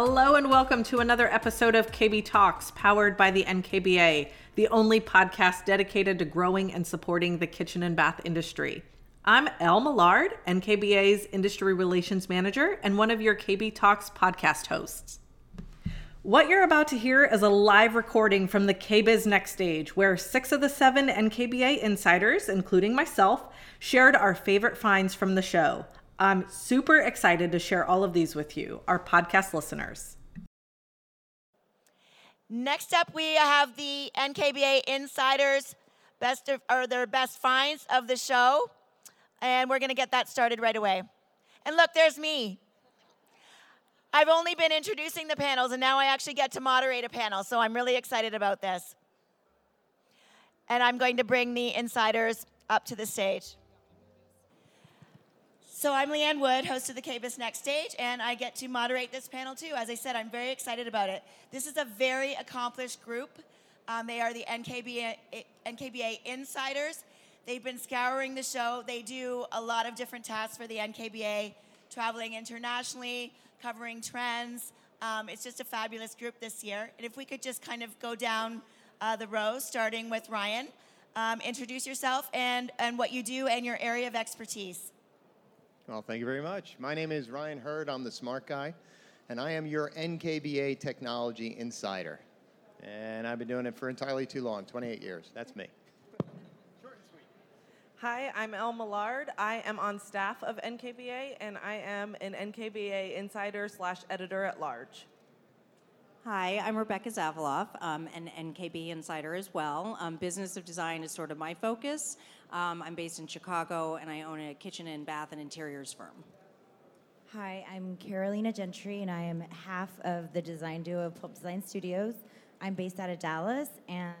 Hello and welcome to another episode of KB Talks, powered by the NKBA, the only podcast dedicated to growing and supporting the kitchen and bath industry. I'm Elle Millard, NKBA's Industry Relations Manager and one of your KB Talks podcast hosts. What you're about to hear is a live recording from the KBIS Next Stage, where six of the seven NKBA insiders, including myself, shared our favorite finds from the show. I'm super excited to share all of these with you, our podcast listeners. Next up, we have the NKBA Insiders best of, or their best finds of the show, and we're going to get that started right away. And look, there's me. I've only been introducing the panels, and now I actually get to moderate a panel, so I'm really excited about this. And I'm going to bring the insiders up to the stage. So I'm Leanne Wood, host of the KBIS Next Stage, and I get to moderate this panel too. As I said, I'm very excited about it. This is a very accomplished group. Um, they are the NKBA, NKBA insiders. They've been scouring the show. They do a lot of different tasks for the NKBA, traveling internationally, covering trends. Um, it's just a fabulous group this year. And if we could just kind of go down uh, the row, starting with Ryan, um, introduce yourself and, and what you do and your area of expertise. Well, thank you very much. My name is Ryan Herd. I'm the smart guy, and I am your NKBA Technology Insider. And I've been doing it for entirely too long 28 years. That's me. Hi, I'm Elle Millard. I am on staff of NKBA, and I am an NKBA insider slash editor at large. Hi, I'm Rebecca Zaveloff, um, an NKB insider as well. Um, business of design is sort of my focus. Um, I'm based in Chicago and I own a kitchen and bath and interiors firm. Hi, I'm Carolina Gentry and I am half of the design duo of Pulp Design Studios. I'm based out of Dallas and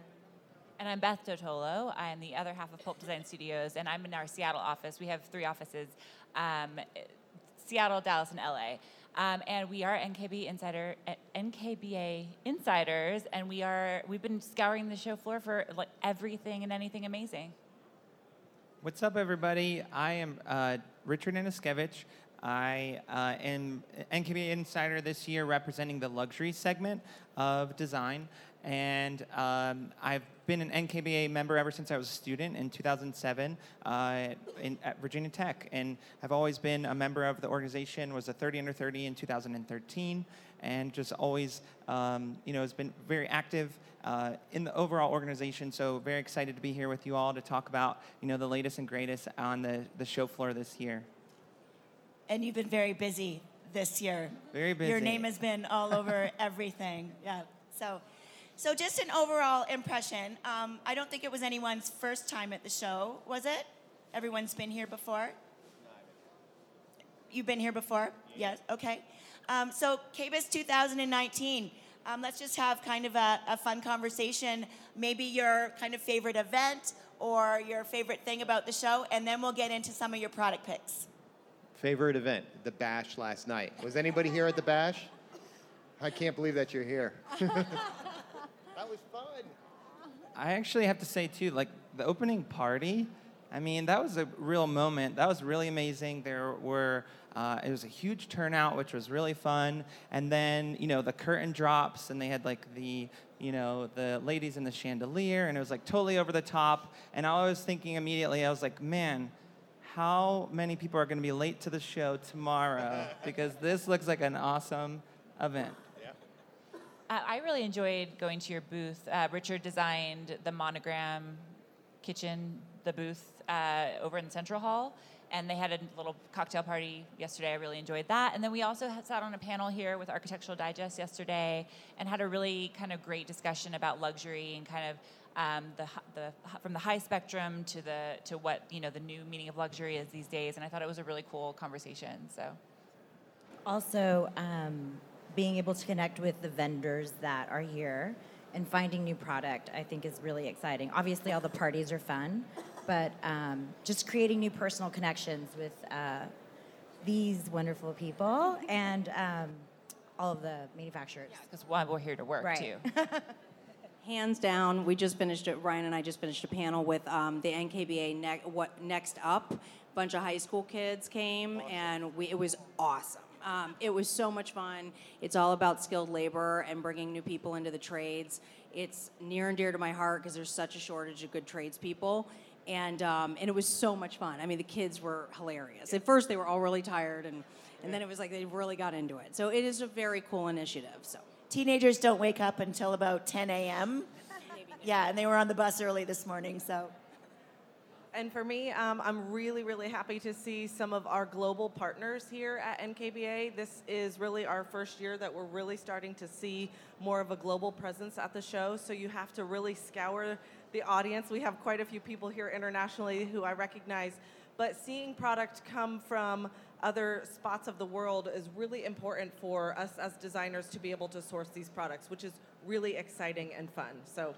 and I'm Beth Dotolo. I am the other half of Pulp Design Studios, and I'm in our Seattle office. We have three offices um, Seattle, Dallas, and LA. Um, and we are NKB insider, NKBA insiders, and we are we've been scouring the show floor for like everything and anything amazing. What's up, everybody? I am uh, Richard Anuszkiewicz. I uh, am NKBA Insider this year representing the luxury segment of design. And um, I've been an NKBA member ever since I was a student in 2007 uh, in, at Virginia Tech. And I've always been a member of the organization, was a 30 under 30 in 2013, and just always, um, you know, has been very active uh, in the overall organization. So very excited to be here with you all to talk about, you know, the latest and greatest on the, the show floor this year. And you've been very busy this year. Very busy. Your name has been all over everything. Yeah. So so, just an overall impression. Um, I don't think it was anyone's first time at the show, was it? Everyone's been here before? You've been here before? Yes, okay. Um, so, KBIS 2019. Um, let's just have kind of a, a, fun conversation. Maybe your kind of favorite event or your favorite thing about the show, and then we'll get into some of your product picks. Favorite event, the bash last night. Was anybody here at the bash? I can't believe that you're here. That was fun. I actually have to say too, like the opening party. I mean, that was a real moment. That was really amazing. There were uh, it was a huge turnout, which was really fun. And then you know the curtain drops, and they had like the you know the ladies in the chandelier, and it was like totally over the top. And I was thinking immediately, I was like, man. How many people are going to be late to the show tomorrow? because this looks like an awesome event. I really enjoyed going to your booth. Uh, Richard designed the monogram kitchen, the booth uh, over in Central Hall, and they had a little cocktail party yesterday. I really enjoyed that. And then we also sat on a panel here with Architectural Digest yesterday and had a really kind of great discussion about luxury and kind of um, the, the, from the high spectrum to the to what you know the new meaning of luxury is these days. And I thought it was a really cool conversation. So. Also, um, being able to connect with the vendors that are here and finding new product, I think is really exciting. Obviously, all the parties are fun, but um, just creating new personal connections with uh, these wonderful people and um, all of the manufacturers. Because yeah, we're here to work right. too. Hands down, we just finished it. Ryan and I just finished a panel with um, the NKBA ne- what next up. A bunch of high school kids came, awesome. and we, it was awesome. Um, it was so much fun. It's all about skilled labor and bringing new people into the trades. It's near and dear to my heart because there's such a shortage of good tradespeople. And, um, and it was so much fun. I mean, the kids were hilarious. At first, they were all really tired, and, and then it was like they really got into it. So it is a very cool initiative. So Teenagers don't wake up until about 10 a.m. Yeah, and they were on the bus early this morning, so. And for me, um, I'm really, really happy to see some of our global partners here at NKBA. This is really our first year that we're really starting to see more of a global presence at the show. So you have to really scour the audience. We have quite a few people here internationally who I recognize, but seeing product come from other spots of the world is really important for us as designers to be able to source these products, which is really exciting and fun. So,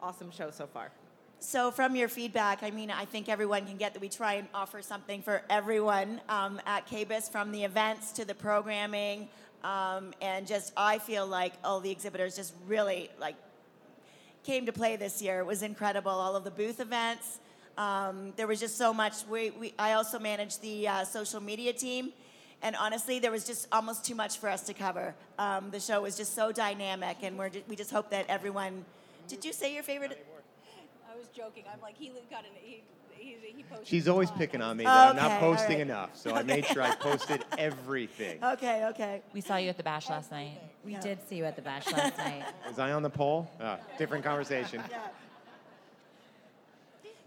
awesome show so far. So, from your feedback, I mean, I think everyone can get that we try and offer something for everyone um, at KBIS, from the events to the programming, um, and just I feel like all the exhibitors just really like came to play this year. It was incredible. All of the booth events. Um, there was just so much. We, we, I also managed the uh, social media team, and honestly, there was just almost too much for us to cover. Um, the show was just so dynamic, and we're, we just hope that everyone. Did you say your favorite? I was joking. I'm like, he got an. He, he, he posted She's always picking on me that I'm not all posting right. enough, so I made sure I posted everything. Okay, okay. We saw you at the bash last night. We did see you at the bash last night. Was I on the poll? Ah, different conversation.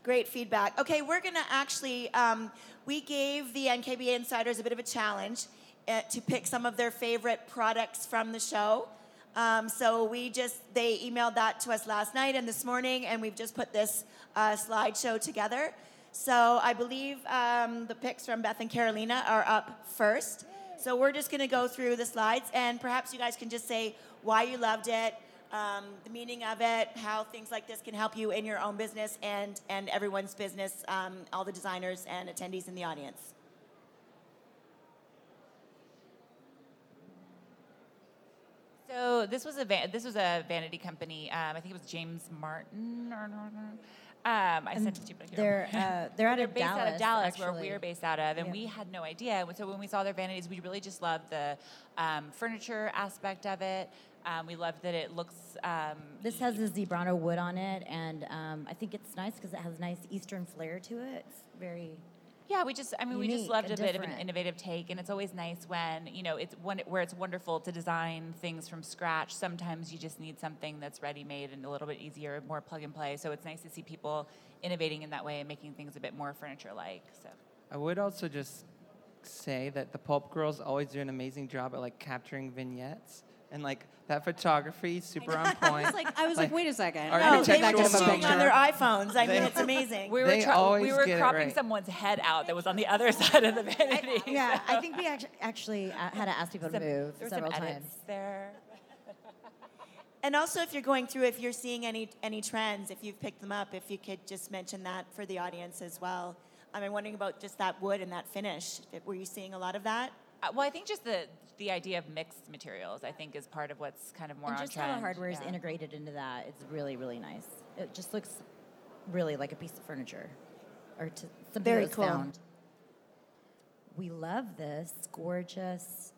Great feedback. Okay, we're going to actually, um, we gave the NKBA Insiders a bit of a challenge uh, to pick some of their favorite products from the show. Um, so we just, they emailed that to us last night and this morning, and we've just put this uh, slideshow together. So I believe um, the pics from Beth and Carolina are up first. So we're just going to go through the slides, and perhaps you guys can just say why you loved it, um, the meaning of it, how things like this can help you in your own business and, and everyone's business, um, all the designers and attendees in the audience. So this was a van- this was a vanity company. Um, I think it was James Martin or um, I sent it to you. But I can't They're uh, they're out They're of based Dallas. out of Dallas, where we're based out of, and Yeah. we had no idea. So when we saw their vanities, we really just loved the um, furniture aspect of it. Um, we loved that it looks. Um, This has the zebrano wood on it, and um, I think it's nice because it has nice Eastern flair to it. It's very Yeah, we just, I mean, we just loved a and bit of an innovative take, and it's always nice when, you know, it's when, where it's wonderful to design things from scratch. Sometimes you just need something that's ready made and a little bit easier, more plug and play. So it's nice to see people innovating in that way and making things a bit more furniture like. So. I would also just say that the Pulp Girls always do an amazing job at like capturing vignettes and like that photography is super on point. I point. was like, I was like, wait a second. Our Oh, they were Architectural just shooting on designer. their iPhones. I mean, They- it's amazing. We were, They try- we always were get it cropping right. someone's head out that was on the other side of the vanity. yeah. so I think we actually actually uh, had to ask people to some- move there were several some times. edits there. And also, if you're going through, if you're seeing any any trends, if you've picked them up, if you could just mention that for the audience as well. I'm wondering about just that wood and that finish. Were you seeing a lot of that? Uh, well, I think just the the idea of mixed materials, I think, is part of what's kind of more and on just trend. how the hardware is yeah. integrated into that, it's really really nice. It just looks really like a piece of furniture, or to, something Very that cool. found. We love this gorgeous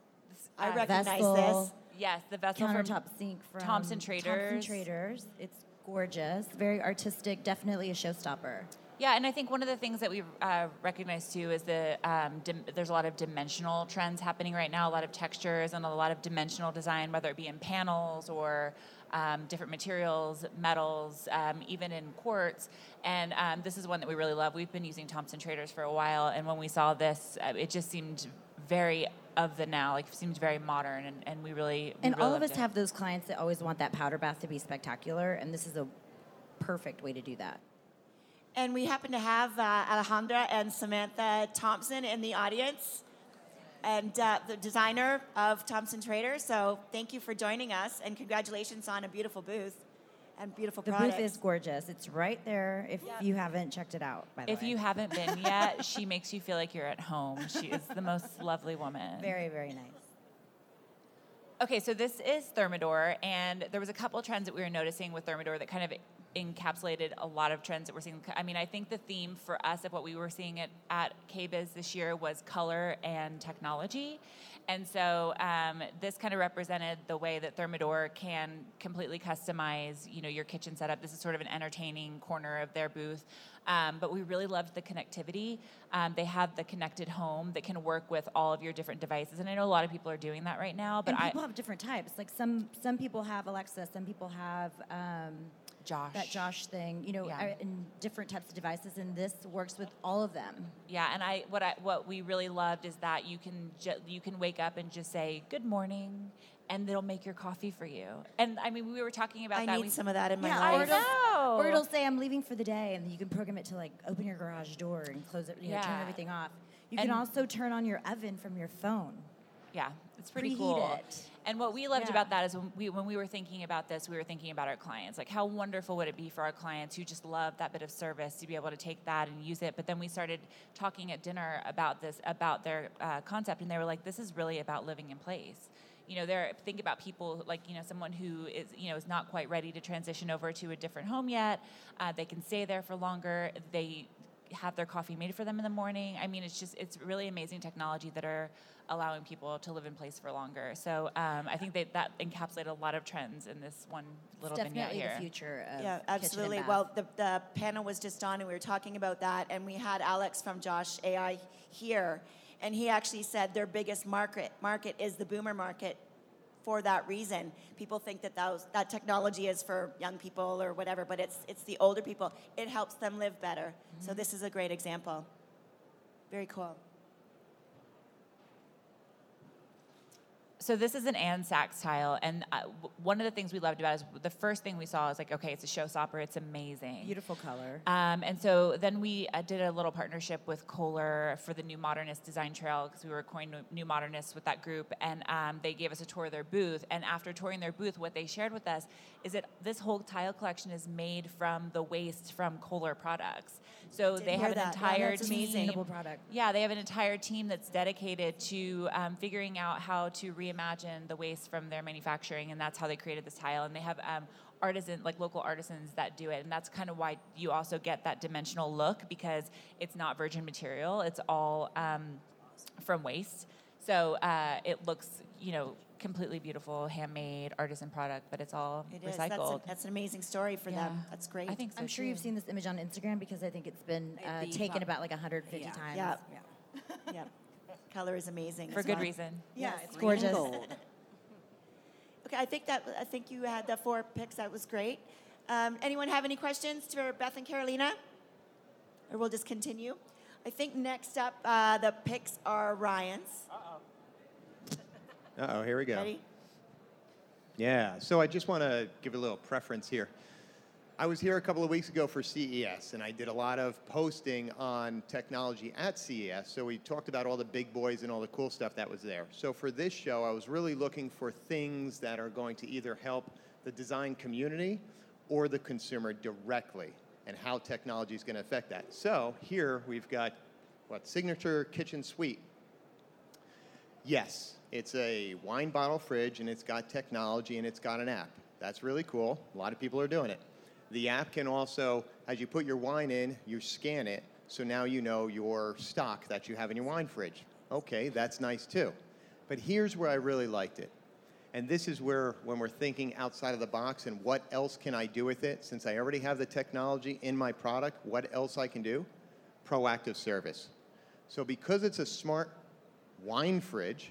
I Uh, recognize vessel. this. Yes, the vessel from countertop sink from Thompson Traders. Thompson Traders. Traders. It's gorgeous, very artistic, definitely a showstopper. Yeah, and I think one of the things that we've uh, recognized too is that um, dim- there's a lot of dimensional trends happening right now, a lot of textures and a lot of dimensional design, whether it be in panels or um, different materials, metals, um, even in quartz. And um, this is one that we really love. We've been using Thompson Traders for a while, and when we saw this, uh, it just seemed very of the now, like seemed very modern, and, and we really we And really all of us it. have those clients that always want that powder bath to be spectacular, and this is a perfect way to do that. And we happen to have uh, Alejandra and Samantha Thompson in the audience, and uh, the designer of Thompson Traders. So thank you for joining us, and congratulations on a beautiful booth and beautiful The products. booth is gorgeous. It's right there if you haven't checked it out, by the way. If way. you haven't been yet, she makes you feel like you're at home. She is the most lovely woman. Very, very nice. Okay, so this is Thermador, and there was a couple trends that we were noticing with Thermador that kind of encapsulated a lot of trends that we're seeing. I mean, I think the theme for us of what we were seeing at, at KBIS this year was color and technology. And so um, this kind of represented the way that Thermador can completely customize, you know, your kitchen setup. This is sort of an entertaining corner of their booth. Um, but we really loved the connectivity. Um, they have the connected home that can work with all of your different devices, and I know a lot of people are doing that right now. But and people I, have different types. Like some some people have Alexa, some people have um, Josh, that Josh thing. You know, Yeah. uh, in different types of devices, and this works with all of them. Yeah, and I what I what we really loved is that you can ju- you can wake up and just say good morning, and it'll make your coffee for you. And I mean, we were talking about I that. need we, some of that in my Yeah, life. or it'll, know. or it'll say I'm leaving for the day, and you can program it to like open your garage door and close it. You know, turn everything off. You can also turn on your oven from your phone. Yeah, it's pretty Preheat cool. it. And what we loved Yeah. about that is when we when we were thinking about this, we were thinking about our clients. Like how wonderful would it be for our clients who just love that bit of service to be able to take that and use it. But then we started talking at dinner about this about their uh, concept, and they were like, "This is really about living in place." You know, they're think about people like you know someone who is you know is not quite ready to transition over to a different home yet. Uh, they can stay there for longer. They have their coffee made for them in the morning. I mean, it's just it's really amazing technology that are allowing people to live in place for longer. So um, I think that that encapsulated a lot of trends in this one little it's vignette definitely here. the future of Yeah, kitchen and absolutely. bath. Well, the, the panel was just on, and we were talking about that, and we had Alex from Josh AI here, and he actually said their biggest market market is the boomer market. For that reason, people think that those, that technology is for young people or whatever, but it's it's the older people. It helps them live better. So this is a great example. Very cool. So this is an Ann Sacks tile, and uh, one of the things we loved about it is the first thing we saw is like, okay, it's a showstopper, it's amazing. beautiful color. Um, and so then we uh, did a little partnership with Kohler for the New Modernist Design Trail because we were coined New- New Modernists with that group, and um, they gave us a tour of their booth. And after touring their booth, what they shared with us is that this whole tile collection is made from the waste from Kohler products. So they have an that. Yeah, entire that's team. product. Yeah, they have an entire team that's dedicated to um, figuring out how to reimagine the waste from their manufacturing, and that's how they created this tile. And they have um, artisan, like local artisans, that do it, and that's kind of why you also get that dimensional look because it's not virgin material; it's all um, from waste. So uh, it looks, you know, completely beautiful, handmade, artisan product, but it's all It is. That's, a, recycled. that's an amazing story for them. That's great. I think so I'm sure too. you've seen this image on Instagram because I think it's been uh, taken pop- about like 150 Yeah. times. Yeah. yeah. Color is amazing. for good well. reason. Yeah, Yes. it's Green gorgeous. Okay, I think that I think you had the four picks. That was great. Um, anyone have any questions for Beth and Carolina, or we'll just continue? I think next up uh, the picks are Ryan's. Uh oh, here we go. Ready? Yeah, so I just want to give a little preference here. I was here a couple of weeks ago for CES, and I did a lot of posting on technology at CES. So we talked about all the big boys and all the cool stuff that was there. So for this show, I was really looking for things that are going to either help the design community or the consumer directly, and how technology is going to affect that. So here we've got what signature kitchen suite. Yes, it's a wine bottle fridge and it's got technology and it's got an app. That's really cool. A lot of people are doing it. The app can also, as you put your wine in, you scan it, so now you know your stock that you have in your wine fridge. Okay, that's nice too. But here's where I really liked it. And this is where, when we're thinking outside of the box and what else can I do with it, since I already have the technology in my product, what else I can do? Proactive service. So because it's a smart wine fridge,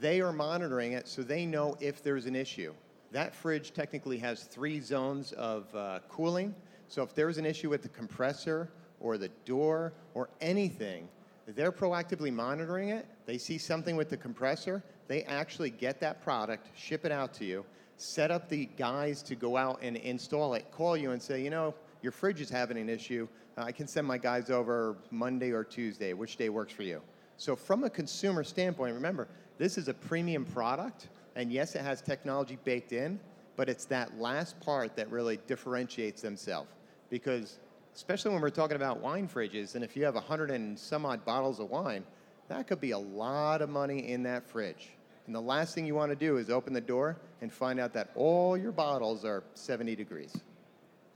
they are monitoring it so they know if there's an issue. That fridge technically has three zones of uh, cooling. So if there's an issue with the compressor or the door or anything, they're proactively monitoring it. They see something with the compressor, they actually get that product, ship it out to you, set up the guys to go out and install it, call you and say, you know, your fridge is having an issue. I can send my guys over Monday or Tuesday. Which day works for you? So, from a consumer standpoint, remember, this is a premium product, and yes, it has technology baked in, but it's that last part that really differentiates themselves. Because, especially when we're talking about wine fridges, and if you have 100 and some odd bottles of wine, that could be a lot of money in that fridge. And the last thing you want to do is open the door and find out that all your bottles are 70 degrees.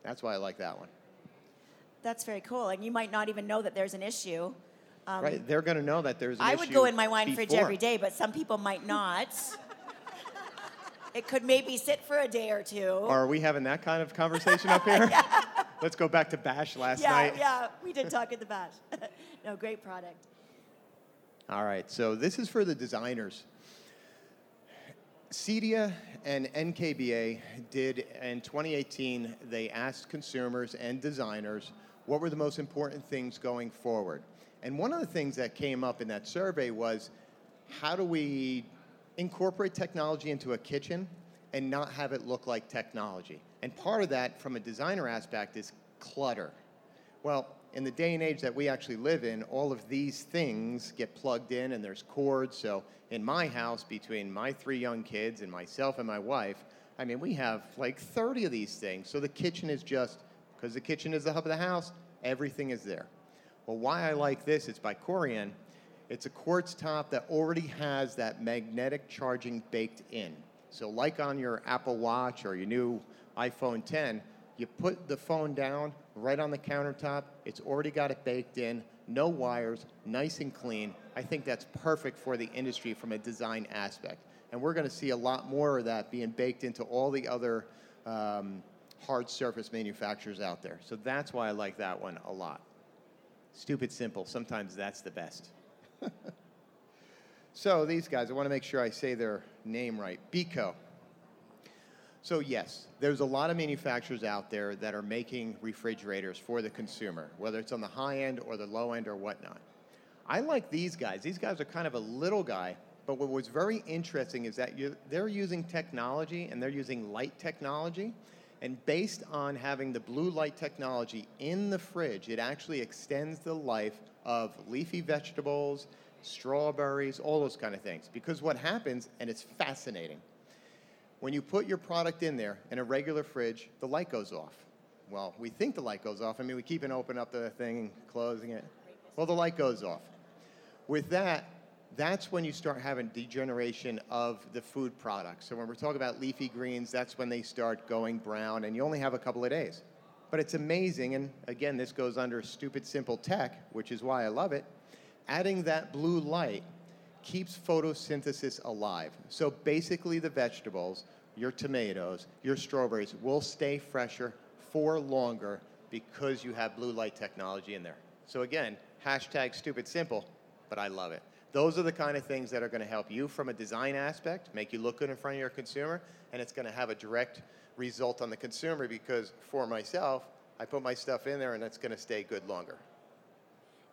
That's why I like that one. That's very cool. And you might not even know that there's an issue right? They're going to know that there's an Um, I would go in my wine fridge every day, but some people might not. it could maybe sit for a day or two. Are we having that kind of conversation up here? Let's go back to Bash last yeah, night. yeah, we did talk at the bash. no, great product. All right, so this is for the designers. CEDIA and NKBA did in 2018, they asked consumers and designers what were the most important things going forward. And one of the things that came up in that survey was how do we incorporate technology into a kitchen and not have it look like technology? And part of that, from a designer aspect, is clutter. Well, in the day and age that we actually live in, all of these things get plugged in and there's cords. So in my house, between my three young kids and myself and my wife, I mean, we have like 30 of these things. So the kitchen is just, because the kitchen is the hub of the house, everything is there. Well, why I like this, it's by Corian. It's a quartz top that already has that magnetic charging baked in. So like on your Apple Watch or your new iPhone 10, you put the phone down right on the countertop. It's already got it baked in, no wires, nice and clean. I think that's perfect for the industry from a design aspect. And we're going to see a lot more of that being baked into all the other um, hard surface manufacturers out there. So that's why I like that one a lot. Stupid simple. Sometimes that's the best. so these guys, I want to make sure I say their name right. Beko. So yes, there's a lot of manufacturers out there that are making refrigerators for the consumer, whether it's on the high end or the low end or whatnot. I like these guys. These guys are kind of a little guy, but what was very interesting is that you, they're using technology and they're using light technology. And based on having the blue light technology in the fridge, it actually extends the life of leafy vegetables, strawberries, all those kind of things. Because what happens, and it's fascinating, when you put your product in there in a regular fridge, the light goes off. Well, we think the light goes off. I mean, we keep it open up the thing closing it. Well, the light goes off. With that, that's when you start having degeneration of the food products. So when we're talking about leafy greens, that's when they start going brown, and you only have a couple of days. But it's amazing, and again, this goes under stupid simple tech, which is why I love it. Adding that blue light keeps photosynthesis alive. So basically, the vegetables, your tomatoes, your strawberries will stay fresher for longer because you have blue light technology in there. So again, hashtag stupid simple, but I love it. Those are the kind of things that are going to help you from a design aspect, make you look good in front of your consumer, and it's going to have a direct result on the consumer because for myself, I put my stuff in there and it's going to stay good longer.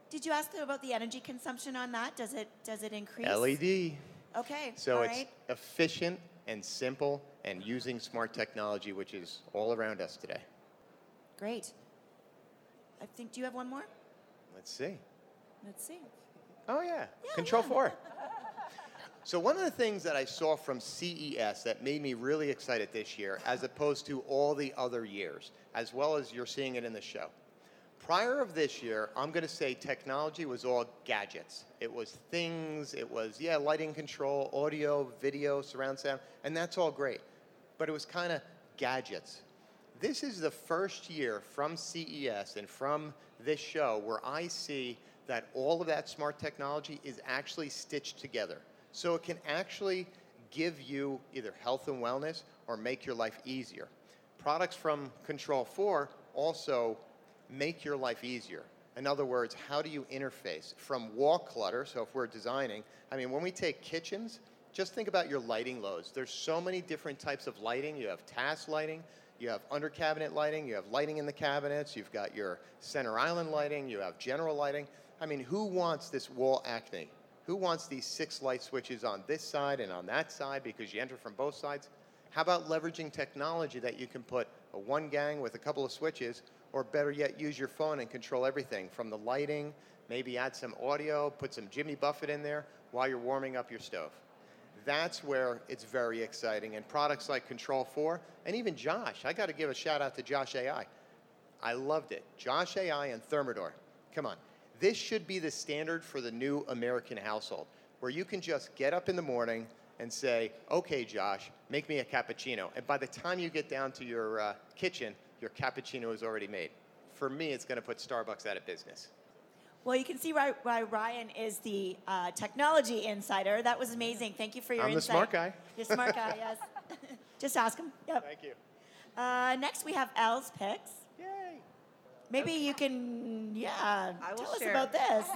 Did you ask them about the energy consumption on that? Does it does it increase? LED. Okay. So it's right. efficient and simple and using smart technology, which is all around us today. Great. I think. Do you have one more? Let's see. Let's see. Oh, yeah. Control 4. So, one of the things that I saw from CES that made me really excited this year, as opposed to all the other years, as well as you're seeing it in the show. Prior of this year, I'm going to say technology was all gadgets. It was things, it was, yeah, lighting control, audio, video, surround sound, and that's all great. But it was kind of gadgets. This is the first year from CES and from this show where I see that all of that smart technology is actually stitched together. So it can actually give you either health and wellness or make your life easier. Products from Control 4 also make your life easier. In other words, how do you interface from wall clutter? So if we're designing, I mean, when we take kitchens, just think about your lighting loads. There's so many different types of lighting. You have task lighting, you have under cabinet lighting, you have lighting in the cabinets, you've got your center island lighting, you have general lighting. I mean, who wants this wall acne? Who wants these six light switches on this side and on that side because you enter from both sides? How about leveraging technology that you can put a one gang with a couple of switches, or better yet, use your phone and control everything from the lighting, maybe add some audio, put some Jimmy Buffett in there while you're warming up your stove. That's where it's very exciting. And products like Control 4, and even Josh, I got to give a shout out to Josh AI. I loved it. Josh AI and Thermador. Come on. This should be the standard for the new American household, where you can just get up in the morning and say, okay, Josh, make me a cappuccino. And by the time you get down to your uh, kitchen, your cappuccino is already made. For me, it's going to put Starbucks out of business. Well, you can see why, why Ryan is the uh, technology insider. That was amazing. Thank you for your I'm the insight. smart guy. You're smart guy, yes. Just ask him. Yep. Thank you. Uh, next, we have Al's picks. Yay. Maybe you can, yeah, I will tell us share. about this.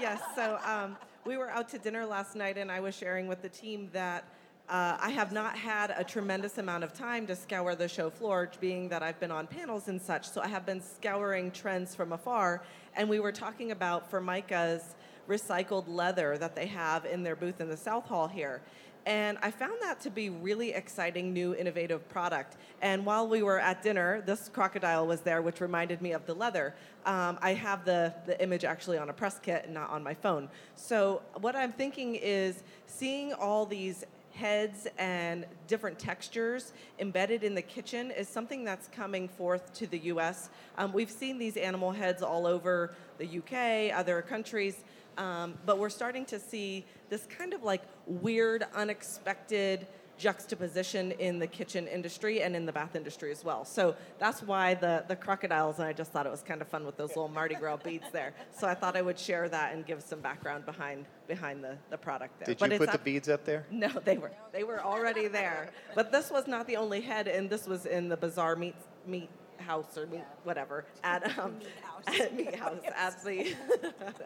Yes, so um, we were out to dinner last night, and I was sharing with the team that uh, I have not had a tremendous amount of time to scour the show floor, being that I've been on panels and such. So I have been scouring trends from afar, and we were talking about Formica's recycled leather that they have in their booth in the South Hall here. And I found that to be really exciting, new, innovative product. And while we were at dinner, this crocodile was there, which reminded me of the leather. Um, I have the, the image actually on a press kit and not on my phone. So what I'm thinking is seeing all these heads and different textures embedded in the kitchen is something that's coming forth to the US. Um, we've seen these animal heads all over the UK, other countries, um, but we're starting to see this kind of like weird, unexpected juxtaposition in the kitchen industry and in the bath industry as well. So that's why the, the crocodiles, and I just thought it was kind of fun with those little Mardi Gras beads there. So I thought I would share that and give some background behind behind the, the product there. Did But you put the beads up there? no, they were they were already there. But this was not the only head, and this was in the bizarre Meat Meat House or meat whatever at um, at Meat House at the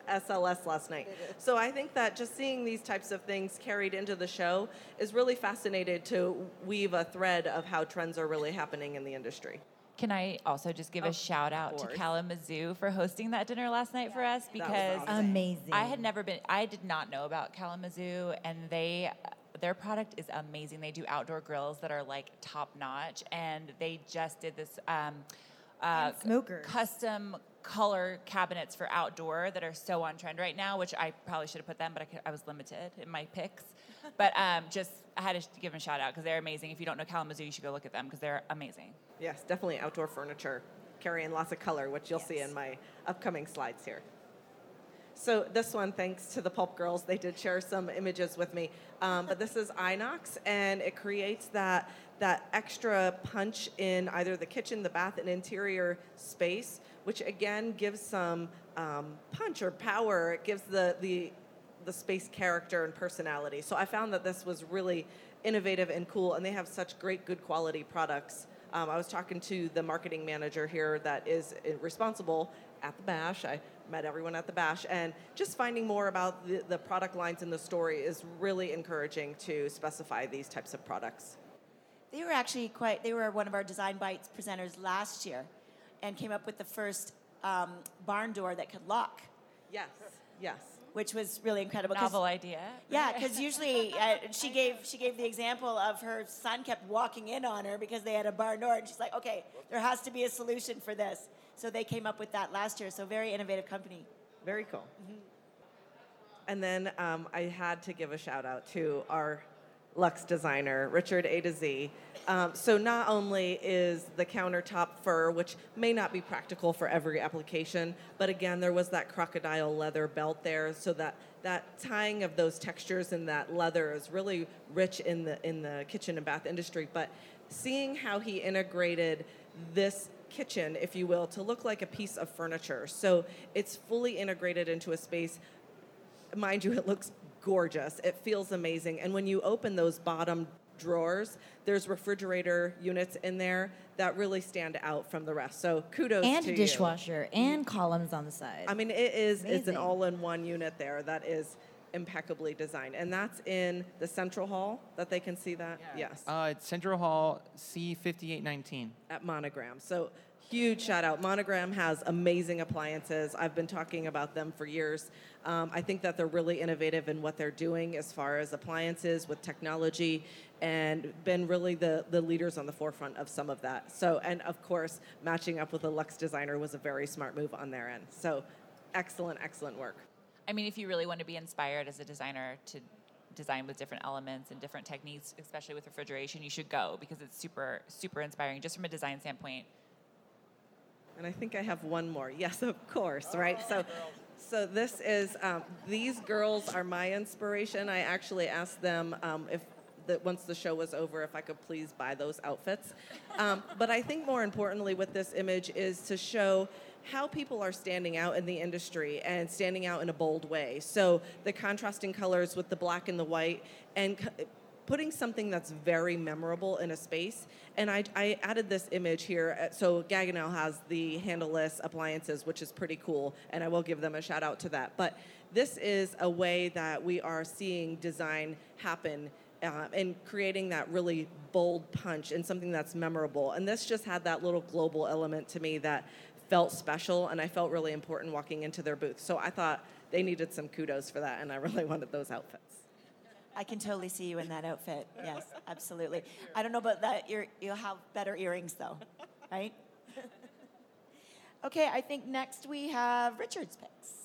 SLS last night. So I think that just seeing these types of things carried into the show is really fascinated to weave a thread of how trends are really happening in the industry. Can I also just give a shout out to. Kalamazoo for hosting that dinner last night for us was because awesome. Amazing. I had never been. I did not know about Kalamazoo, and they. Their product is amazing. They do outdoor grills that are like top notch, and they just did this um, uh, And smokers. custom color cabinets for outdoor that are so on trend right now. Which I probably should have put them, but I, could, I was limited in my picks. But um, just I had to give them a shout out because they're amazing. If you don't know Kalamazoo, you should go look at them because they're amazing. Yes, definitely outdoor furniture, carrying lots of color, which you'll see in my upcoming slides here. So this one, thanks to the Pulp Girls, they did share some images with me. Um, but this is Inox, and it creates that that extra punch in either the kitchen, the bath, and interior space, which again gives some um, punch or power. It gives the the the space character and personality. So I found that this was really innovative and cool, and they have such great, good quality products. Um, I was talking to the marketing manager here that is responsible at the Bash. I met everyone at the Bash, and just finding more about the, the product lines in the story is really encouraging to specify these types of products. They were actually quite, they were one of our Design Bites presenters last year and came up with the first um, barn door that could lock, Yes, yes. Which was really incredible. 'cause- Novel idea. Yeah, because usually uh, she gave she gave the example of her son kept walking in on her because they had a barn door, and she's like, okay, there has to be a solution for this. So they came up with that last year. So very innovative company. Very cool. And then um, I had to give a shout out to our Lux designer, Richard A to Z. Um, so not only is the countertop fur, which may not be practical for every application, but again, there was that crocodile leather belt there, so that that tying of those textures and that leather is really rich in the in the kitchen and bath industry. But seeing how he integrated this kitchen, if you will, to look like a piece of furniture. So it's fully integrated into a space. Mind you, it looks gorgeous. It feels amazing. And when you open those bottom drawers, there's refrigerator units in there that really stand out from the rest. So kudos and to a you. dishwasher and columns on the side. I mean, it is it's an all-in-one unit there that is impeccably designed, and that's in the central hall that they can see that. Yes, Uh, it's Central Hall C5819. at Monogram. So huge shout out. Monogram has amazing appliances. I've been talking about them for years. Um, I think that they're really innovative in what they're doing as far as appliances with technology and been really the, the leaders on the forefront of some of that. So, and of course, matching up with a Lux designer was a very smart move on their end. So, excellent, excellent work. I mean, if you really want to be inspired as a designer to design with different elements and different techniques, especially with refrigeration, you should go because it's super, super inspiring just from a design standpoint. And I think I have one more. Yes, of course, right? So, so this is um, these girls are my inspiration. I actually asked them um, if that once the show was over, if I could please buy those outfits. Um, but I think more importantly with this image is to show how people are standing out in the industry and standing out in a bold way. So the contrasting colors with the black and the white and putting something that's very memorable in a space. And I, I added this image here. Uh, So Gaggenau has the handleless appliances, which is pretty cool, and I will give them a shout out to that. But this is a way that we are seeing design happen uh, and creating that really bold punch and something that's memorable. And this just had that little global element to me that felt special, and I felt really important walking into their booth. So I thought they needed some kudos for that, and I really wanted those outfits. I can totally see you in that outfit. Yes, absolutely. I don't know about that. You'll have better earrings, though, right? okay, I think next we have Richard's picks.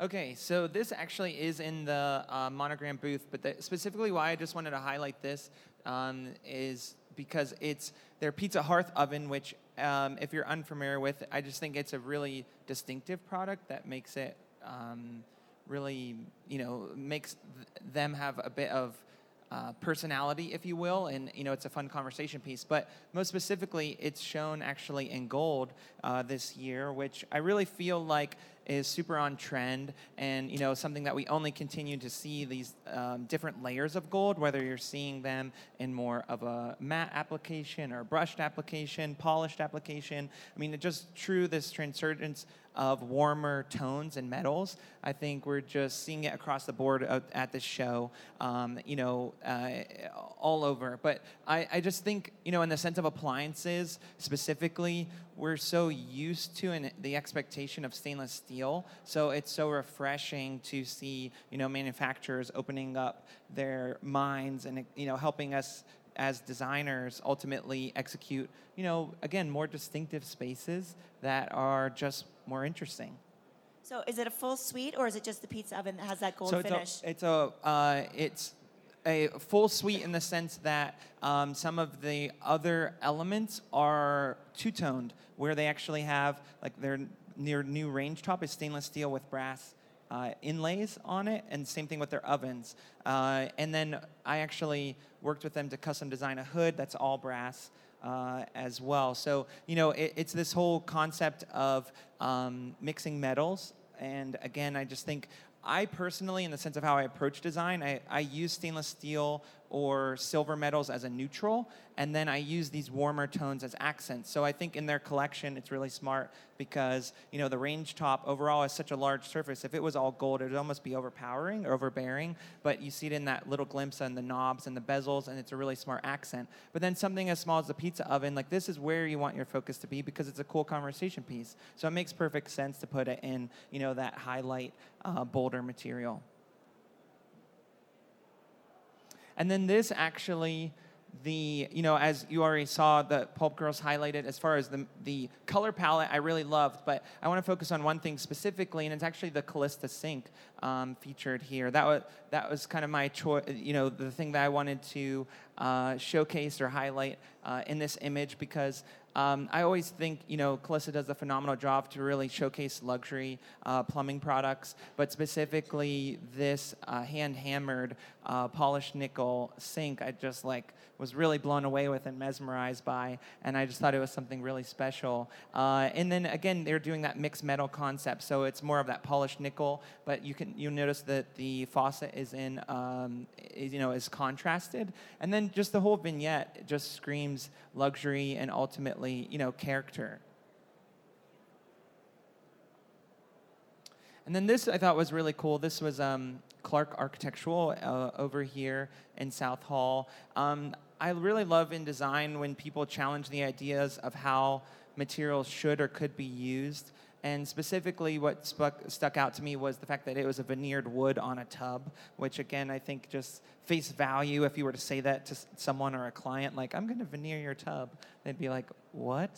Okay, so this actually is in the uh, monogram booth, but the, specifically why I just wanted to highlight this um, is because it's their pizza hearth oven, which, um, if you're unfamiliar with, I just think it's a really distinctive product that makes it um, really, you know, makes th- them have a bit of uh, personality, if you will, and you know it's a fun conversation piece. But most specifically, it's shown actually in gold uh, this year, which I really feel like is super on trend, and you know something that we only continue to see these um, different layers of gold, whether you're seeing them in more of a matte application or brushed application, polished application. I mean, it just true this transurgence of warmer tones and metals. I think we're just seeing it across the board at this show, um, you know, uh, all over. But I, I just think, you know, in the sense of appliances specifically, we're so used to an, the expectation of stainless steel. So it's so refreshing to see, you know, manufacturers opening up their minds and, you know, helping us as designers ultimately execute, you know, again, more distinctive spaces that are just more interesting. So, is it a full suite, or is it just the pizza oven that has that gold so it's finish? A, it's a uh, it's a full suite in the sense that um, some of the other elements are two toned, where they actually have like their near new range top is stainless steel with brass. Uh, inlays on it, and same thing with their ovens. Uh, and then I actually worked with them to custom design a hood that's all brass uh, as well. So, you know, it, it's this whole concept of um, mixing metals. And again, I just think I personally, in the sense of how I approach design, I, I use stainless steel or silver metals as a neutral, and then I use these warmer tones as accents. So I think in their collection, it's really smart because you know the range top overall is such a large surface. If it was all gold, it would almost be overpowering or overbearing. But you see it in that little glimpse on the knobs and the bezels, and it's a really smart accent. But then something as small as the pizza oven, like this is where you want your focus to be because it's a cool conversation piece. So it makes perfect sense to put it in you know that highlight uh, bolder material. And then this actually, the you know as you already saw, the Pulp Girls highlighted as far as the the color palette, I really loved. But I want to focus on one thing specifically, and it's actually the Kallista sink um, featured here. That was that was kind of my choice. You know, the thing that I wanted to uh, showcase or highlight uh, in this image because um, I always think, you know, Kallista does a phenomenal job to really showcase luxury uh, plumbing products, but specifically this uh, hand hammered uh, polished nickel sink, I just like was really blown away with and mesmerized by, and I just thought it was something really special. Uh, and then again, they're doing that mixed metal concept, so it's more of that polished nickel, but you can you notice that the faucet is in, um, is, you know, is contrasted, and then just the whole vignette just screams luxury and ultimately, you know, character. And then this I thought was really cool. This was um, Clark Architectural uh, over here in South Hall. Um, I really love in design when people challenge the ideas of how materials should or could be used. And specifically, what stuck, stuck out to me was the fact that it was a veneered wood on a tub, which again, I think just face value, if you were to say that to someone or a client, like, I'm going to veneer your tub, they'd be like, what?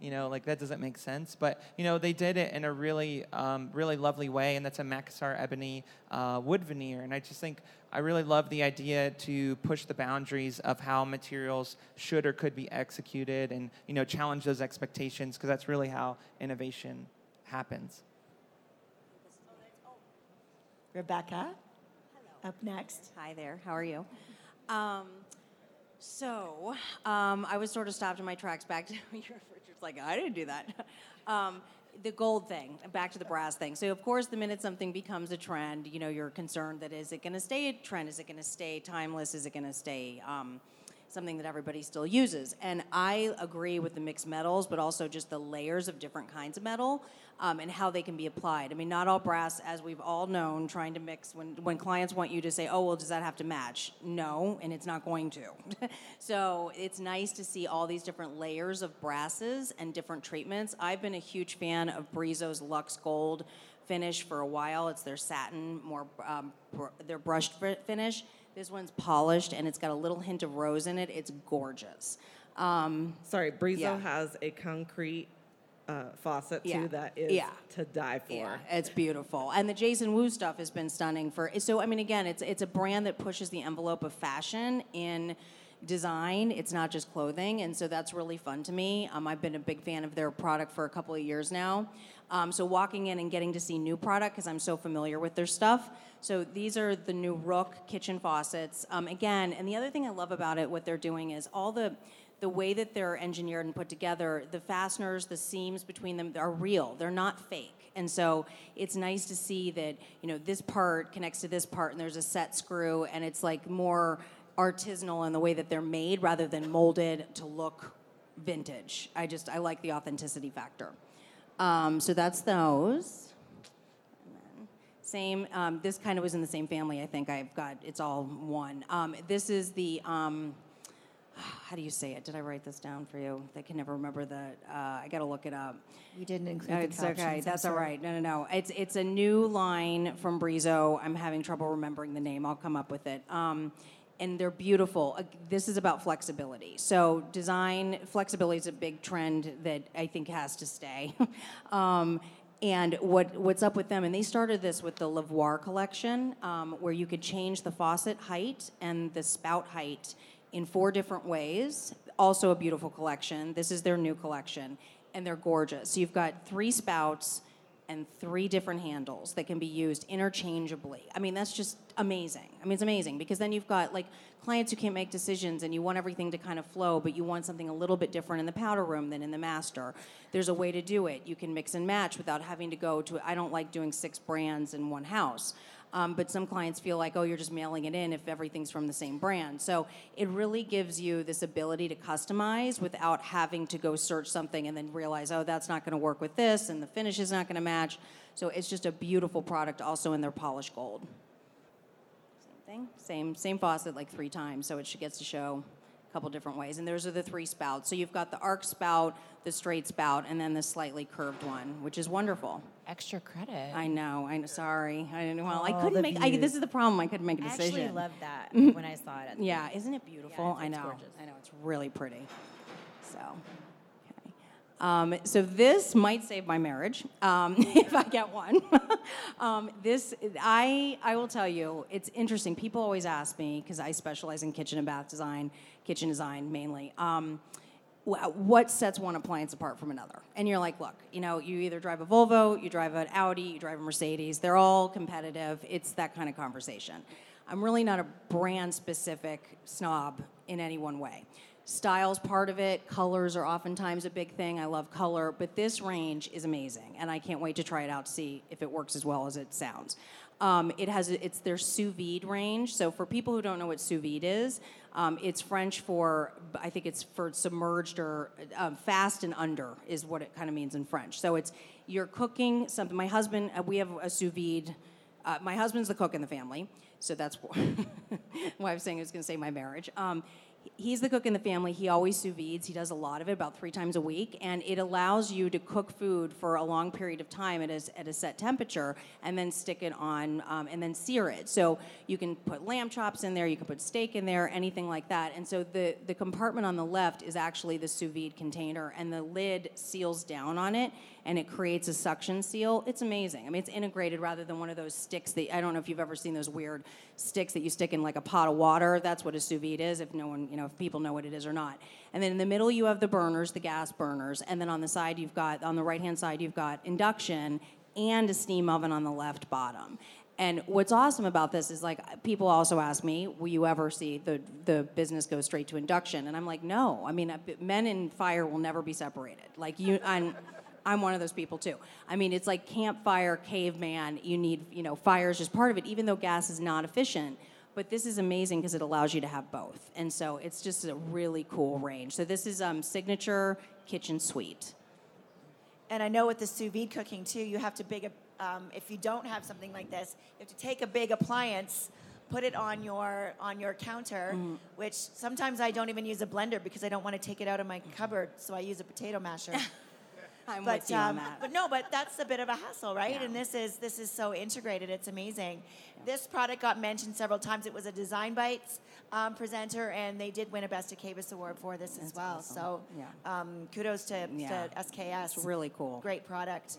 You know, like that doesn't make sense. But, you know, they did it in a really, um, really lovely way, and that's a Makassar ebony uh, wood veneer. And I just think I really love the idea to push the boundaries of how materials should or could be executed and, you know, challenge those expectations, because that's really how innovation happens. Rebecca? up next. Hi there. How are you? Um, so um, I was sort of stopped in my tracks back to your Richard's like I didn't do that. Um, the gold thing, back to the brass thing. So of course, the minute something becomes a trend, you know, you're concerned that is it going to stay a trend? Is it going to stay timeless? Is it going to stay? Um, something that everybody still uses. And I agree with the mixed metals, but also just the layers of different kinds of metal um, and how they can be applied. I mean, not all brass, as we've all known, trying to mix, when, when clients want you to say, oh, well, does that have to match? No, and it's not going to. so it's nice to see all these different layers of brasses and different treatments. I've been a huge fan of Brizo's Luxe Gold finish for a while. It's their satin, more um, br- their brushed finish this one's polished and it's got a little hint of rose in it. It's gorgeous. Um, Sorry, Brizo Yeah. has a concrete uh, faucet too that is Yeah. to die for. yeah, it's beautiful. And the Jason Wu stuff has been stunning for. So I mean, again, it's it's a brand that pushes the envelope of fashion in design. It's not just clothing, and so that's really fun to me. Um, I've been a big fan of their product for a couple of years now. Um, so walking in and getting to see new product because I'm so familiar with their stuff. So these are the new Rook kitchen faucets. Um, again, and the other thing I love about it, what they're doing is all the the way that they're engineered and put together, the fasteners, the seams between them are real. They're not fake. And so it's nice to see that, you know, this part connects to this part and there's a set screw and it's like more artisanal in the way that they're made rather than molded to look vintage. I just I like the authenticity factor. Um, so that's those. Same. Um, this kind of was in the same family. I think I've got. It's all one. Um, this is the. Um, how do you say it? Did I write this down for you? I can never remember the. Uh, I got to look it up. We didn't include No, the it's captions. okay. That's all right. No, no, no. It's it's a new line from Brizo. I'm having trouble remembering the name. I'll come up with it. And they're beautiful. This is about flexibility. So design flexibility is a big trend that I think has to stay. um, and what what's up with them? And they started this with the Levoir collection, um, where you could change the faucet height and the spout height in four different ways. Also a beautiful collection. This is their new collection, and they're gorgeous. So you've got three spouts and three different handles that can be used interchangeably. I mean, that's just amazing. I mean, it's amazing because then you've got like clients who can't make decisions and you want everything to kind of flow, but you want something a little bit different in the powder room than in the master. There's a way to do it. You can mix and match without having to go to, I don't like doing six brands in one house. Um, but some clients feel like, oh, you're just mailing it in if everything's from the same brand. So it really gives you this ability to customize without having to go search something and then realize, oh, that's not going to work with this, and the finish is not going to match. So it's just a beautiful product, also in their polished gold. Same thing, same same faucet like three times, so it gets to show couple different ways. And those are the three spouts. So you've got the arc spout, the straight spout, and then the slightly curved one, which is wonderful. Extra credit. I know. I know. Sorry. I didn't. Well, I couldn't the make. I, this is the problem. I couldn't make a I decision. I actually loved that when I saw it. At the Yeah, isn't it beautiful? Yeah, I it's know. gorgeous. I know. It's really pretty. So, okay. Um, so this might save my marriage um, if I get one. um, this, I, I will tell you, it's interesting. People always ask me because I specialize in kitchen and bath design, kitchen design mainly. Um, what sets one appliance apart from another? And you're like, look, you know, you either drive a Volvo, you drive an Audi, you drive a Mercedes. They're all competitive. It's that kind of conversation. I'm really not a brand specific snob in any one way. Style's part of it. Colors are oftentimes a big thing. I love color, but this range is amazing, and I can't wait to try it out to see if it works as well as it sounds. Um, it has it's their sous vide range. So for people who don't know what sous vide is, um, it's French for I think it's for submerged or um, fast and under is what it kind of means in French. So it's you're cooking something. My husband, uh, we have a sous vide. Uh, my husband's the cook in the family, so that's why I was saying I was going to say my marriage. He's the cook in the family. He always sous vides. He does a lot of it, about three times a week, and it allows you to cook food for a long period of time at a, at a set temperature, and then stick it on, um, and then sear it. So you can put lamb chops in there, you can put steak in there, anything like that. And so the the compartment on the left is actually the sous vide container, and the lid seals down on it, and it creates a suction seal. It's amazing. I mean, it's integrated rather than one of those sticks that I don't know if you've ever seen those weird sticks that you stick in like a pot of water. That's what a sous vide is. If no one, you know, if people know what it is or not. And then in the middle you have the burners, the gas burners, and then on the side you've got on the right hand side you've got induction and a steam oven on the left bottom. And what's awesome about this is like people also ask me, will you ever see the the business go straight to induction? And I'm like, no. I mean, men and fire will never be separated. Like you, I'm. I'm one of those people too. I mean, it's like campfire, caveman. You need, you know, fire is just part of it, even though gas is not efficient. But this is amazing because it allows you to have both. And so it's just a really cool range. So this is um, signature kitchen suite. And I know with the sous vide cooking too, you have to big. a- Um, if you don't have something like this, you have to take a big appliance, put it on your on your counter. Which sometimes I don't even use a blender because I don't want to take it out of my cupboard, so I use a potato masher. I'm but with you on um, that. but no, but that's a bit of a hassle, right? Yeah. And this is this is so integrated. It's amazing. This product got mentioned several times. It was a Design Bites um, presenter, and they did win a Best of KBIS award for this as well. awesome. So Yeah. um, kudos to, Yeah. to SKS. It's really cool. Great product.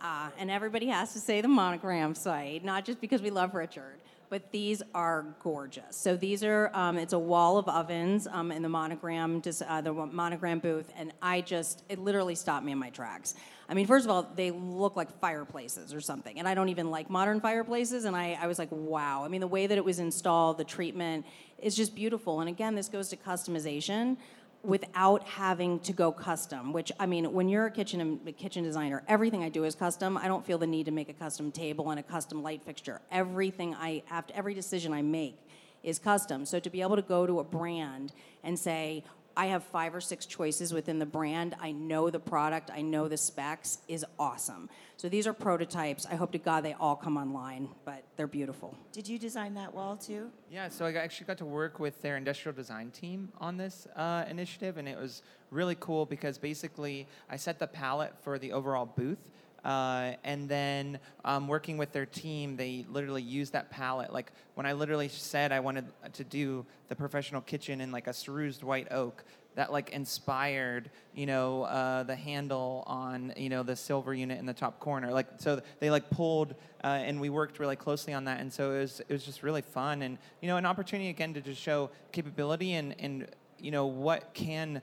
Ah, and everybody has to say the monogram site, not just because we love Richard, but these are gorgeous. So these are, um, it's a wall of ovens um, in the monogram, dis- uh, the monogram booth, and I just, it literally stopped me in my tracks. I mean, first of all, they look like fireplaces or something, and I don't even like modern fireplaces, and I, I was like, wow. I mean, the way that it was installed, the treatment is just beautiful. And again, this goes to customization without having to go custom which i mean when you're a kitchen a kitchen designer everything i do is custom. I don't feel the need to make a custom table and a custom light fixture. Everything i after every decision i make is custom. So to be able to go to a brand and say i have five or six choices within the brand i know the product i know the specs is awesome so these are prototypes i hope to god they all come online but they're beautiful Did you design that wall too? Yeah, so I actually got to work with their industrial design team on this uh, initiative, and it was really cool because basically I set the palette for the overall booth. Uh, and then um, working with their team, they literally used that palette. Like when I literally said I wanted to do the professional kitchen in like a cerused white oak, that like inspired you know uh, the handle on you know the silver unit in the top corner like so they like pulled uh, and we worked really closely on that and so it was it was just really fun and you know an opportunity again to just show capability and and you know what can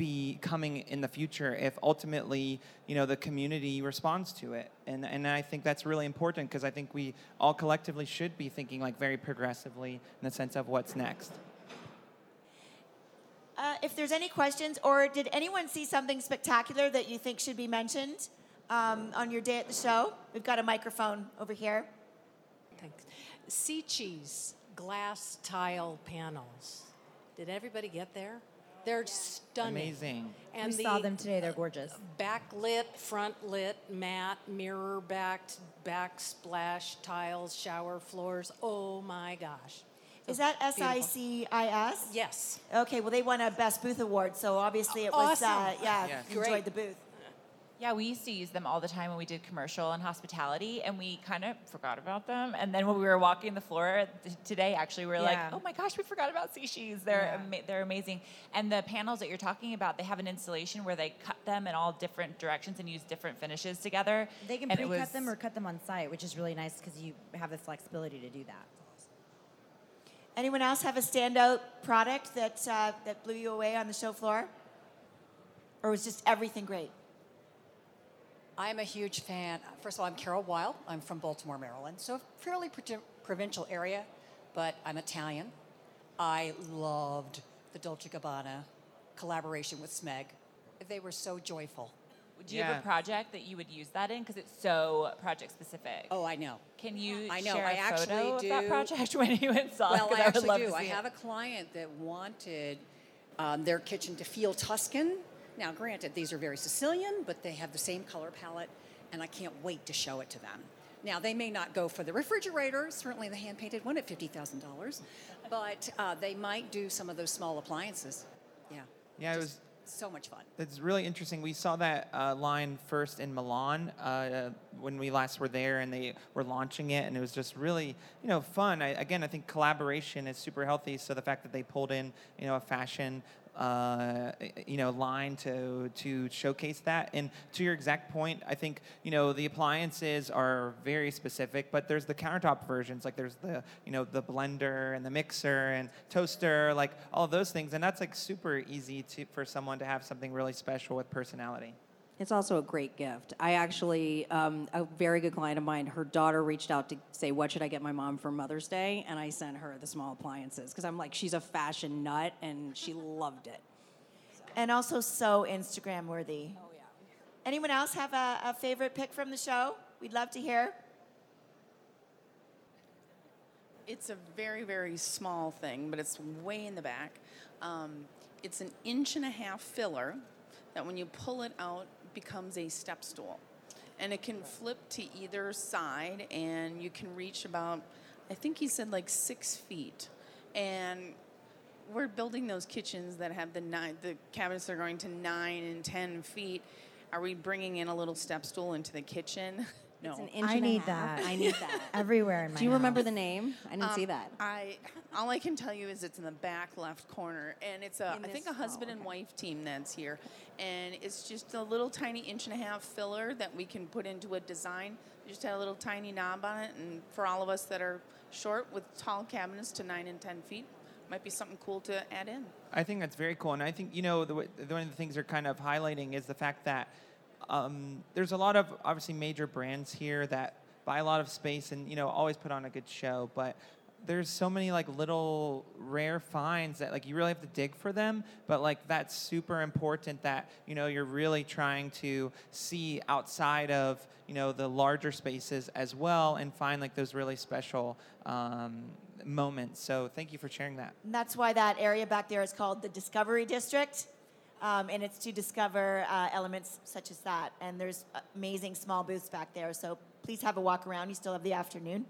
be coming in the future if ultimately you know the community responds to it and and I think that's really important because I think we all collectively should be thinking like very progressively in the sense of what's next Uh, if there's any questions, or did anyone see something spectacular that you think should be mentioned um, on your day at the show? We've got a microphone over here. Thanks. SICIS glass tile panels. Did everybody get there? They're stunning. amazing And we saw them today. They're gorgeous. backlit, front lit, matte, mirror backed, backsplash tiles, shower floors. Oh my gosh. Is that SICIS? Yes. Okay, well, they won a Best Booth Award, so obviously it was, uh, Awesome. yeah, Yes. you enjoyed Great. the booth. Yeah, we used to use them all the time when we did commercial and hospitality, and we kind of forgot about them. And then when we were walking the floor th- today, actually, we were Yeah. like, "Oh my gosh, we forgot about SICIS. They're Yeah. ama- they're amazing." And the panels that you're talking about, they have an installation where they cut them in all different directions and use different finishes together. They can pre-cut was- them or cut them on site, which is really nice because you have the flexibility to do that. Anyone else have a standout product that, uh, that blew you away on the show floor? Or was just everything great? I'm a huge fan. First of all, I'm Carol Weil. I'm from Baltimore, Maryland, so a fairly pro- provincial area, but I'm Italian. I loved the Dolce Gabbana collaboration with Smeg. They were so joyful. Do you have a project that you would use that in? Because it's so project specific. Oh, I know. Can you I know, share I a actually photo of that do. project when you install it? Well, 'Cause I would actually love do. I have it. a client that wanted um, their kitchen to feel Tuscan. Now, granted, these are very Sicilian, but they have the same color palette, and I can't wait to show it to them. Now, they may not go for the refrigerator, certainly the hand painted one at $50,000, but uh, they might do some of those small appliances. Yeah. Yeah, it was- so much fun. It's really interesting. We saw that uh, line first in Milan uh, when we last were there, and they were launching it, and it was just really, you know, fun. I, again, I think collaboration is super healthy. So the fact that they pulled in, you know, a fashion, uh, you know, line to to showcase that, and to your exact point, I think you know the appliances are very specific, but there's the countertop versions, like there's the you know the blender and the mixer and toaster, like all those things, and that's like super easy to for someone to have something really special with personality. It's also a great gift. I actually, um, a very good client of mine, her daughter reached out to say, What should I get my mom for Mother's Day? And I sent her the small appliances because I'm like, she's a fashion nut and she loved it. And also so Instagram worthy. Oh, yeah. Anyone else have a, a favorite pick from the show? We'd love to hear. It's a very, very small thing, but it's way in the back. Um, it's an inch and a half filler that when you pull it out becomes a step stool. And it can flip to either side and you can reach about, I think he said like six feet. And we're building those kitchens that have the nine, the cabinets are going to nine and 10 feet. Are we bringing in a little step stool into the kitchen? No. It's an inch I and a need half. that. I need that. Everywhere in my Do you remember the name? I didn't see Um, that. I all I can tell you is it's in the back left corner, and it's a In I think a husband oh, and okay. wife team that's here, and it's just a little tiny inch and a half filler that we can put into a design. Just had a little tiny knob on it, and for all of us that are short with tall cabinets to nine and ten feet, might be something cool to add in. I think that's very cool, and I think you know the, way- the- one of the things they're kind of highlighting is the fact that um, there's a lot of obviously major brands here that buy a lot of space and you know always put on a good show, but there's so many like little rare finds that like you really have to dig for them but like that's super important that you know you're really trying to see outside of you know the larger spaces as well and find like those really special um, moments so thank you for sharing that And that's why that area back there is called the Discovery District. Um, and it's to discover uh, elements such as that. And there's amazing small booths back there. So please have a walk around. You still have the afternoon.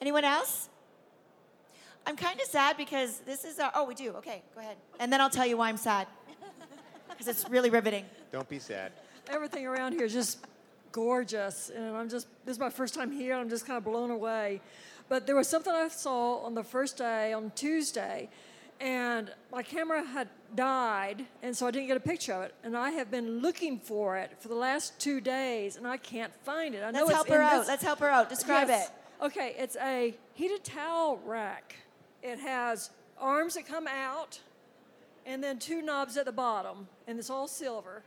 Anyone else? I'm kind of sad because this is our. Oh, we do. Okay, go ahead. And then I'll tell you why I'm sad. Because it's really riveting. Don't be sad. Everything around here is just gorgeous, and I'm just this is my first time here. I'm just kind of blown away. But there was something I saw on the first day on Tuesday, and my camera had died, and so I didn't get a picture of it. And I have been looking for it for the last two days, and I can't find it. I know Let's it's help her out. this- Let's help her out. Describe Yes. it. Okay, it's a heated towel rack. It has arms that come out, and then two knobs at the bottom, and it's all silver.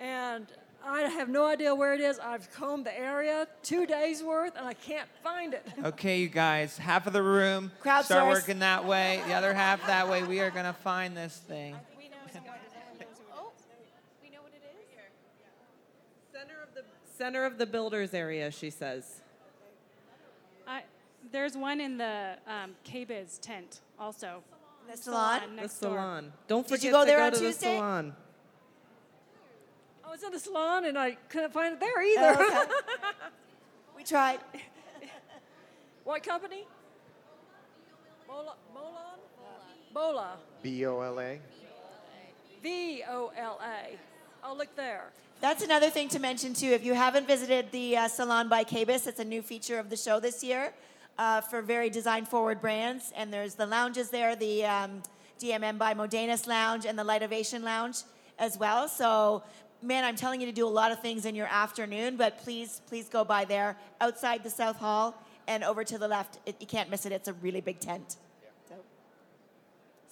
And I have no idea where it is. I've combed the area two days worth, and I can't find it. Okay, you guys, half of the room start Crowdsource. working that way, the other half that way. We are gonna find this thing. Center of the center of the builders area, she says. I, there's one in the um, KBIS tent also. The salon? The next door. salon. Don't Did you go to there go on to Tuesday? the salon. I was in the salon, and I couldn't find it there either. Oh, okay. we tried. what company? Mola, Molon? Bola. B O L A. V O L A. I'll look there. That's another thing to mention too. If you haven't visited the uh, Salon by KBIS, it's a new feature of the show this year uh, for very design-forward brands. And there's the lounges there, the um, DMM by Modenus Lounge and the Lightovation Lounge as well. So, man, I'm telling you to do a lot of things in your afternoon, but please, please go by there outside the South Hall and over to the left. It, you can't miss it. It's a really big tent. So.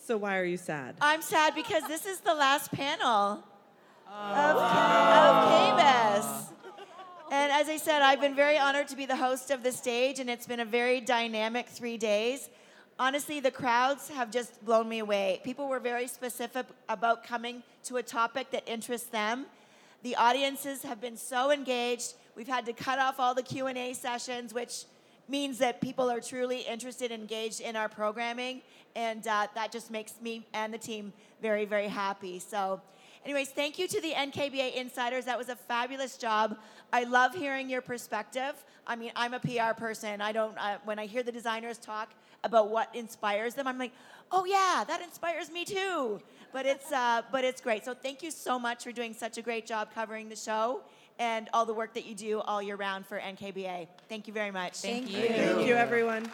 So why are you sad? I'm sad because this is the last panel of, oh. of KBS. And as I said, I've been very honored to be the host of the stage, and it's been a very dynamic three days. Honestly, the crowds have just blown me away. People were very specific about coming to a topic that interests them. The audiences have been so engaged. We've had to cut off all the Q&A sessions, which means that people are truly interested and engaged in our programming, and uh, that just makes me and the team very, very happy. So, anyways, thank you to the NKBA insiders. That was a fabulous job. I love hearing your perspective. I mean, I'm a PR person. I don't. Uh, when I hear the designers talk about what inspires them, I'm like, oh yeah, that inspires me too. But it's uh, but it's great. So thank you so much for doing such a great job covering the show and all the work that you do all year round for NKBA. Thank you very much. Thank you. Thank you, everyone.